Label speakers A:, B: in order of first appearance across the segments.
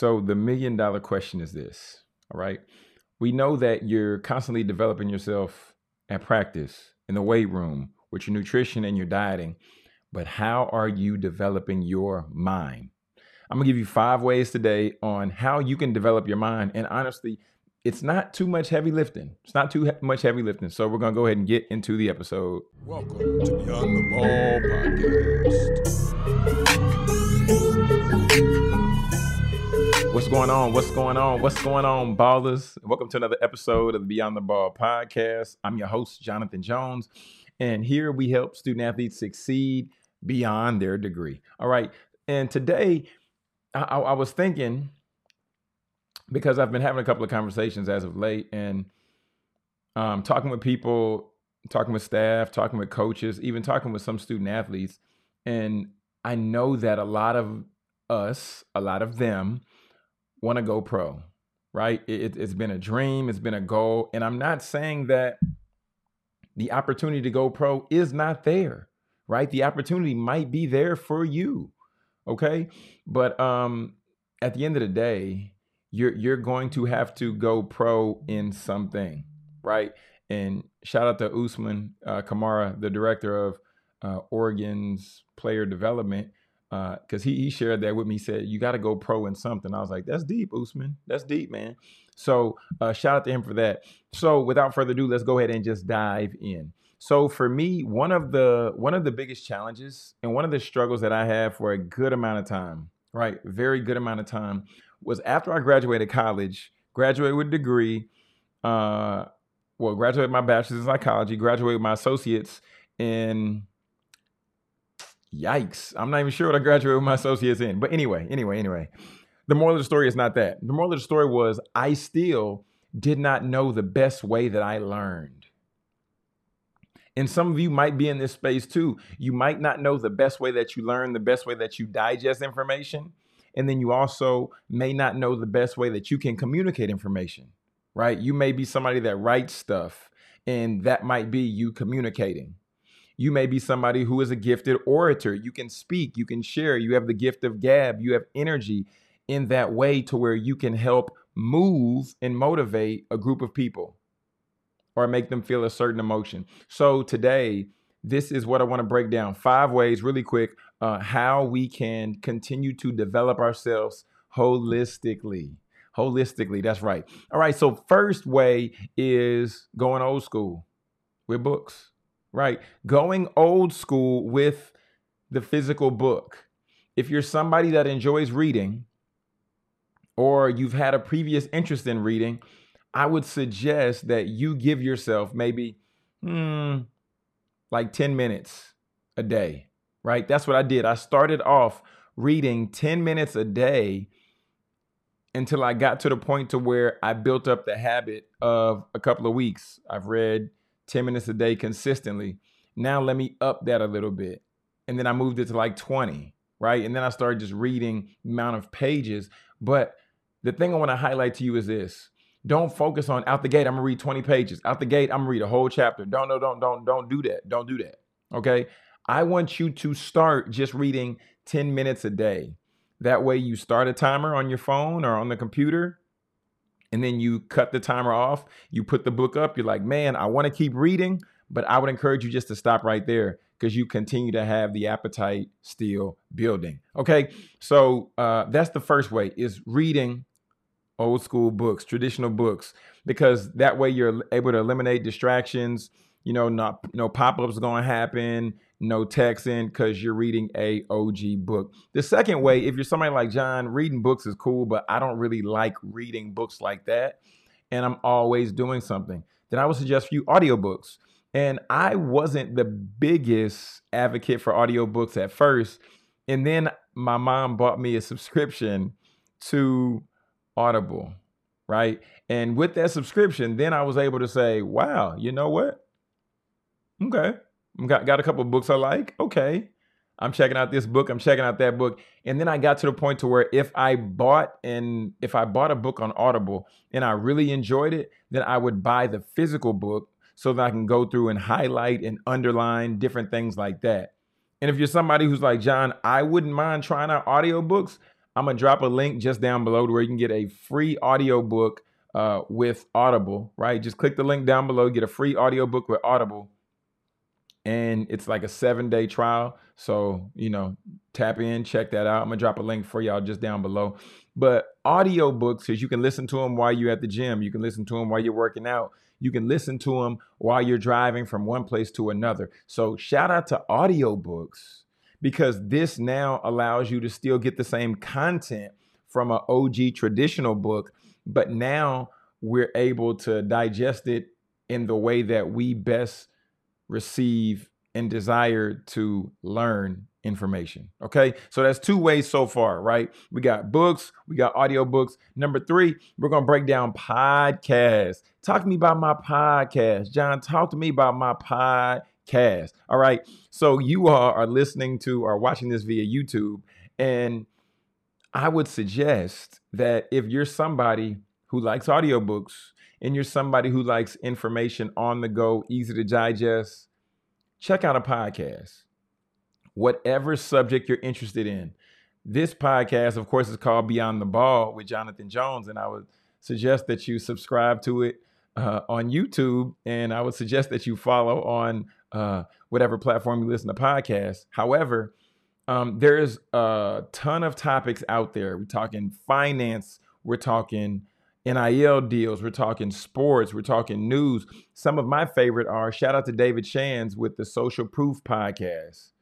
A: So the million dollar question is this, all right? We know that you're constantly developing yourself at practice, in the weight room, with your nutrition and your dieting, but how are you developing your mind? I'm gonna give you five ways today on how you can develop your mind. And honestly, it's not too much heavy lifting. It's not too he- much heavy lifting. So we're gonna go ahead and get into the episode.
B: Welcome to Beyond the Ball podcast.
A: What's going on? What's going on? What's going on, ballers? Welcome to another episode of the Beyond the Ball podcast. I'm your host, Jonathan Jones, and here we help student athletes succeed beyond their degree. All right, and today I, I, was thinking because I've been having a couple of conversations as of late, and um, talking with people, talking with staff, talking with coaches, even talking with some student athletes, and I know that a lot of us, a lot of them want to go pro, right? It, has been a dream, it's been a goal. And I'm not saying that the opportunity to go pro is not there, right? The opportunity might be there for you, okay? But um, at the end of the day, you're you're going to have to go pro in something, right? And shout out to Usman uh, Kamara, the director of uh, Oregon's player development because uh, he, he shared that with me. He said, You got to go pro in something. I was like, That's deep, Usman. That's deep, man. So uh, shout out to him for that. So without further ado, let's go ahead and just dive in. So for me, one of the one of the biggest challenges and one of the struggles that I had for a good amount of time, right, very good amount of time, was after I graduated college, graduated with a degree, uh, well, graduated my bachelor's in psychology, graduated my associates in Yikes. I'm not even sure what I graduated with my associates in. But anyway, anyway, anyway. The moral of the story is not that. The moral of the story was I still did not know the best way that I learned. And some of you might be in this space too. You might not know the best way that you learn, the best way that you digest information. And then you also may not know the best way that you can communicate information, right? You may be somebody that writes stuff, and that might be you communicating. You may be somebody who is a gifted orator. You can speak, you can share, you have the gift of gab, you have energy in that way to where you can help move and motivate a group of people or make them feel a certain emotion. So today, this is what I want to break down five ways, really quick, uh, how we can continue to develop ourselves holistically. Holistically, that's right. All right, so first way is going old school with books right? Going old school with the physical book. If you're somebody that enjoys reading or you've had a previous interest in reading, I would suggest that you give yourself maybe hmm, like 10 minutes a day, right? That's what I did. I started off reading 10 minutes a day until I got to the point to where I built up the habit of a couple of weeks. I've read 10 minutes a day consistently. Now let me up that a little bit. And then I moved it to like 20, right? And then I started just reading amount of pages. But the thing I want to highlight to you is this. Don't focus on out the gate, I'm gonna read 20 pages. Out the gate, I'm gonna read a whole chapter. Don't, no, don't, don't, don't do that. Don't do that. Okay. I want you to start just reading 10 minutes a day. That way you start a timer on your phone or on the computer and then you cut the timer off, you put the book up, you're like, man, I want to keep reading, but I would encourage you just to stop right there because you continue to have the appetite still building. Okay, so uh, that's the first way is reading old school books, traditional books, because that way you're able to eliminate distractions. You know, not no pop ups going to happen no texting because you're reading a OG book. The second way, if you're somebody like John, reading books is cool, but I don't really like reading books like that. And I'm always doing something. Then I would suggest for you audiobooks. And I wasn't the biggest advocate for audiobooks at first. And then my mom bought me a subscription to Audible, right? And with that subscription, then I was able to say, wow, you know what? Okay, Got got a couple books I like. Okay. I'm checking out this book, I'm checking out that book. And then I got to the point to where if I bought and if I bought a book on Audible and I really enjoyed it, then I would buy the physical book so that I can go through and highlight and underline different things like that. And if you're somebody who's like, John, I wouldn't mind trying out audiobooks, I'm gonna drop a link just down below to where you can get a free audiobook uh, with Audible, right? Just click the link down below, get a free audiobook with Audible. And it's like a seven day trial. So, you know, tap in, check that out. I'm gonna drop a link for y'all just down below. But audiobooks is you can listen to them while you're at the gym, you can listen to them while you're working out, you can listen to them while you're driving from one place to another. So, shout out to audiobooks because this now allows you to still get the same content from an OG traditional book, but now we're able to digest it in the way that we best receive and desire to learn information. Okay. So that's two ways so far, right? We got books, we got audiobooks. Number three, we're going to break down podcasts. Talk to me about my podcast. John, talk to me about my podcast. All right. So you all are listening to or watching this via YouTube. And I would suggest that if you're somebody who likes audiobooks and you're somebody who likes information on the go, easy to digest, check out a podcast whatever subject you're interested in. This podcast, of course, is called Beyond the Ball with Jonathan Jones, and I would suggest that you subscribe to it uh, on YouTube, and I would suggest that you follow on uh, whatever platform you listen to podcasts. However, um, there's a ton of topics out there. We're talking finance, we're talking NIL deals, we're talking sports, we're talking news. Some of my favorite are shout out to David Shands with the Social Proof podcast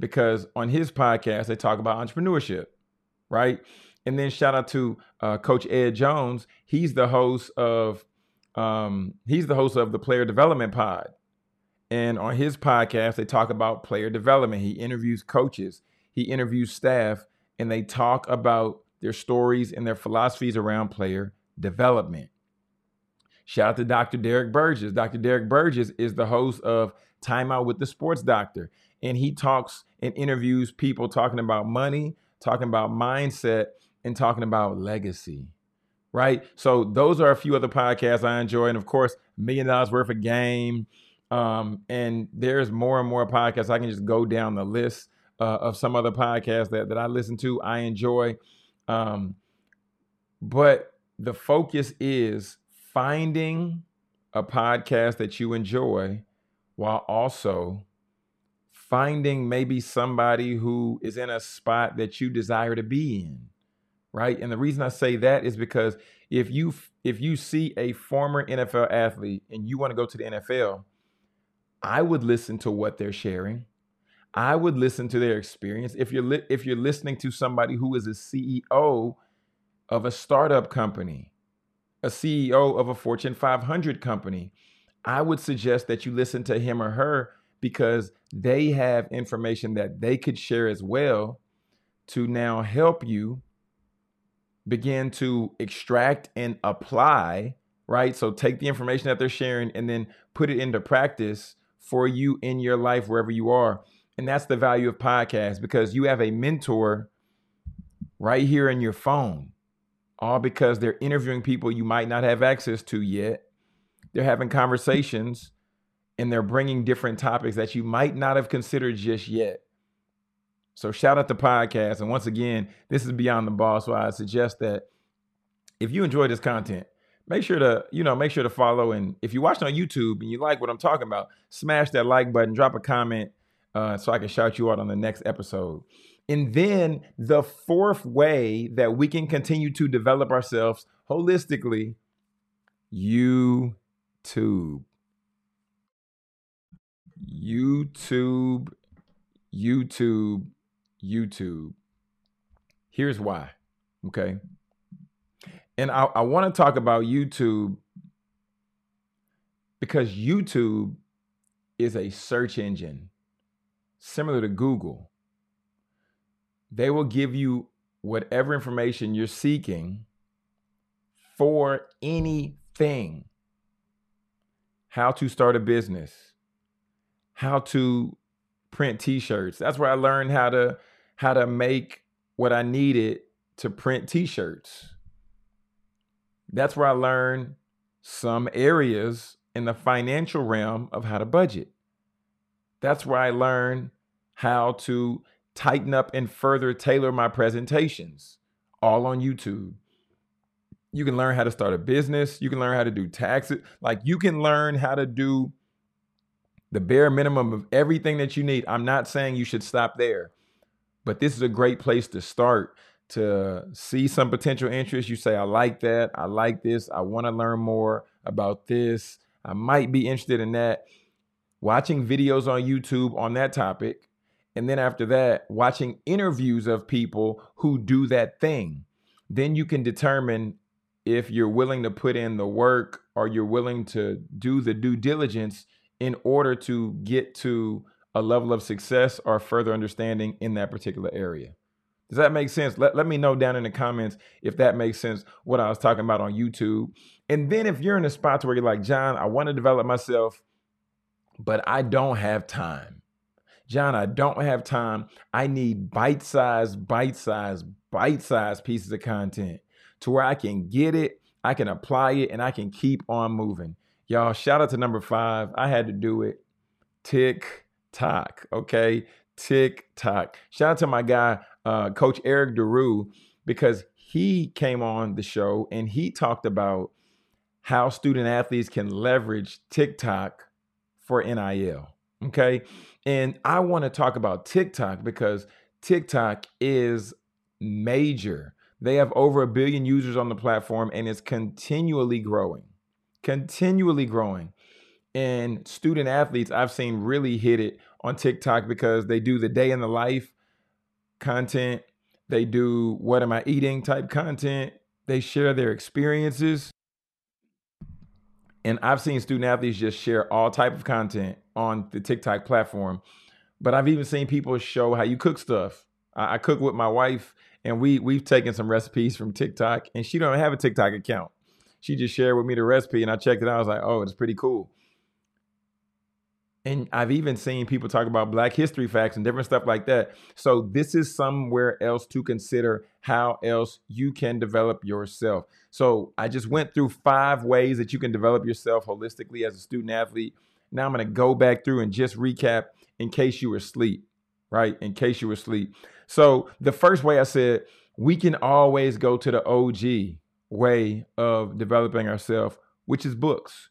A: because on his podcast they talk about entrepreneurship, right? And then shout out to uh, Coach Ed Jones. He's the host of um, he's the host of the Player Development Pod, and on his podcast they talk about player development. He interviews coaches, he interviews staff, and they talk about their stories and their philosophies around player development. Shout out to Dr. Derek Burgess. Dr. Derek Burgess is the host of Time Out with the Sports Doctor and he talks and interviews people talking about money, talking about mindset, and talking about legacy. Right. So those are a few other podcasts I enjoy. And of course, Million Dollars Worth of Game. Um, and there's more and more podcasts. I can just go down the list uh, of some other podcasts that, that I listen to, I enjoy. Um, but the focus is finding a podcast that you enjoy while also finding maybe somebody who is in a spot that you desire to be in right? And the reason i say that is because if you if you see a former nfl athlete and you want to go to the nfl i would listen to what they're sharing. I would listen to their experience. If you're li- if you're listening to somebody who is a ceo of a startup company a ceo of a fortune 500 company i would suggest that you listen to him or her because they have information that they could share as well to now help you begin to extract and apply, right? So take the information that they're sharing and then put it into practice for you in your life wherever you are. And that's the value of podcasts because you have a mentor right here in your phone, all because they're interviewing people you might not have access to yet. They're having conversations and they're bringing different topics that you might not have considered just yet. So shout out to podcast. And once again, this is Beyond the Ball. So I suggest that if you enjoy this content, make sure to, you know, make sure to follow. And if you watch on YouTube and you like what I'm talking about, smash that like button, drop a comment uh, so I can shout you out on the next episode. And then the fourth way that we can continue to develop ourselves holistically, YouTube. YouTube, YouTube, YouTube. Here's why. Okay. And I, I want to talk about YouTube because YouTube is a search engine similar to Google. They will give you whatever information you're seeking for anything. How to start a business, how to print t-shirts. That's where I learned how to how to make what I needed to print t-shirts. That's where I learned some areas in the financial realm of how to budget. That's where I learned how to tighten up and further tailor my presentations. all on YouTube. You can learn how to start a business. You can learn how to do taxes. Like you can learn how to do the bare minimum of everything that you need. I'm not saying you should stop there, but this is a great place to start to see some potential interest. You say, I like that. I like this. I want to learn more about this. I might be interested in that. Watching videos on YouTube on that topic. And then after that, watching interviews of people who do that thing. Then you can determine if you're willing to put in the work or you're willing to do the due diligence in order to get to a level of success or further understanding in that particular area. Does that make sense? Let, let me know down in the comments if that makes sense, what I was talking about on YouTube. And then if you're in a spot where you're like, John, I want to develop myself, but I don't have time. John, I don't have time. I need bite sized, bite sized, bite sized pieces of content to where I can get it, I can apply it, and I can keep on moving. Y'all, shout out to number five. I had to do it. Tick tock. Okay. TikTok. Shout out to my guy, uh, Coach Eric DeRue, because he came on the show and he talked about how student athletes can leverage TikTok for NIL. Okay. And I want to talk about TikTok because TikTok is major. They have over a billion users on the platform and it's continually growing, continually growing. And student athletes, I've seen really hit it on TikTok because they do the day in the life content, they do what am I eating type content, they share their experiences. And I've seen student athletes just share all type of content on the TikTok platform. But I've even seen people show how you cook stuff. I, I cook with my wife and we we've taken some recipes from TikTok and she don't have a TikTok account. She just shared with me the recipe and I checked it out. I was like, oh, it's pretty cool. And I've even seen people talk about Black history facts and different stuff like that. So, this is somewhere else to consider how else you can develop yourself. So, I just went through five ways that you can develop yourself holistically as a student athlete. Now, I'm going to go back through and just recap in case you were asleep, right? In case you were asleep. So, the first way I said, we can always go to the OG way of developing ourselves, which is books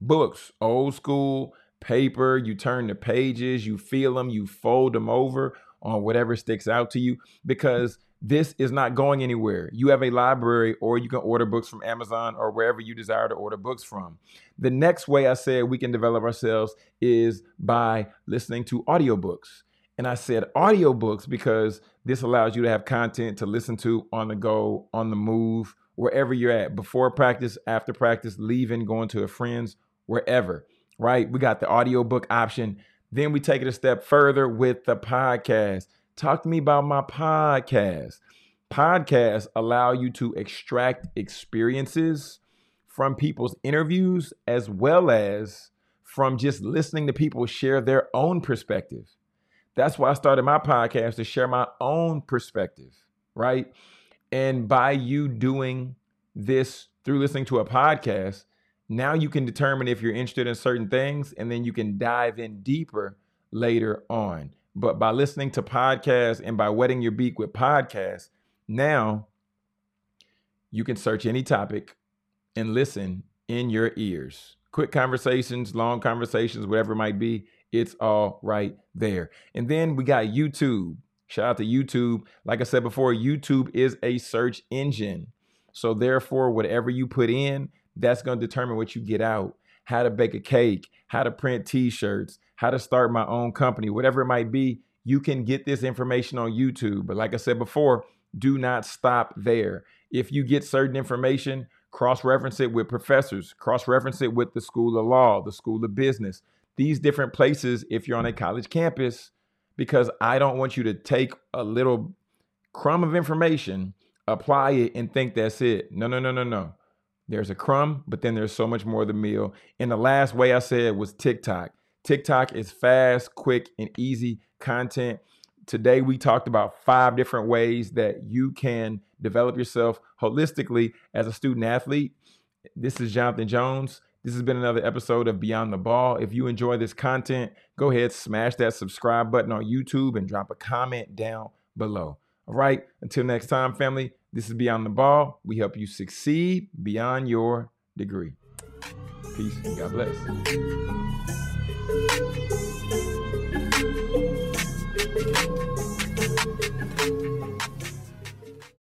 A: books, old school paper. You turn the pages, you feel them, you fold them over on whatever sticks out to you because this is not going anywhere. You have a library or you can order books from Amazon or wherever you desire to order books from. The next way I said we can develop ourselves is by listening to audiobooks. And I said audiobooks because this allows you to have content to listen to on the go, on the move, wherever you're at, before practice, after practice, leaving, going to a friend's wherever, right? We got the audiobook option. Then we take it a step further with the podcast. Talk to me about my podcast. Podcasts allow you to extract experiences from people's interviews as well as from just listening to people share their own perspective. That's why I started my podcast to share my own perspective, right? And by you doing this through listening to a podcast, now you can determine if you're interested in certain things and then you can dive in deeper later on. But by listening to podcasts and by wetting your beak with podcasts, now you can search any topic and listen in your ears. Quick conversations, long conversations, whatever it might be, it's all right there. And then we got YouTube. Shout out to YouTube. Like I said before, YouTube is a search engine. So therefore, whatever you put in, that's going to determine what you get out how to bake a cake, how to print t shirts, how to start my own company, whatever it might be. You can get this information on YouTube. But like I said before, do not stop there. If you get certain information, cross reference it with professors, cross reference it with the School of Law, the School of Business, these different places if you're on a college campus, because I don't want you to take a little crumb of information, apply it, and think that's it. No, no, no, no, no. There's a crumb, but then there's so much more of the meal. And the last way I said was TikTok. TikTok is fast, quick, and easy content. Today, we talked about five different ways that you can develop yourself holistically as a student athlete. This is Jonathan Jones. This has been another episode of Beyond the Ball. If you enjoy this content, go ahead, smash that subscribe button on YouTube and drop a comment down below. All right. Until next time, family, this is Beyond the Ball. We help you succeed beyond your degree. Peace and God bless.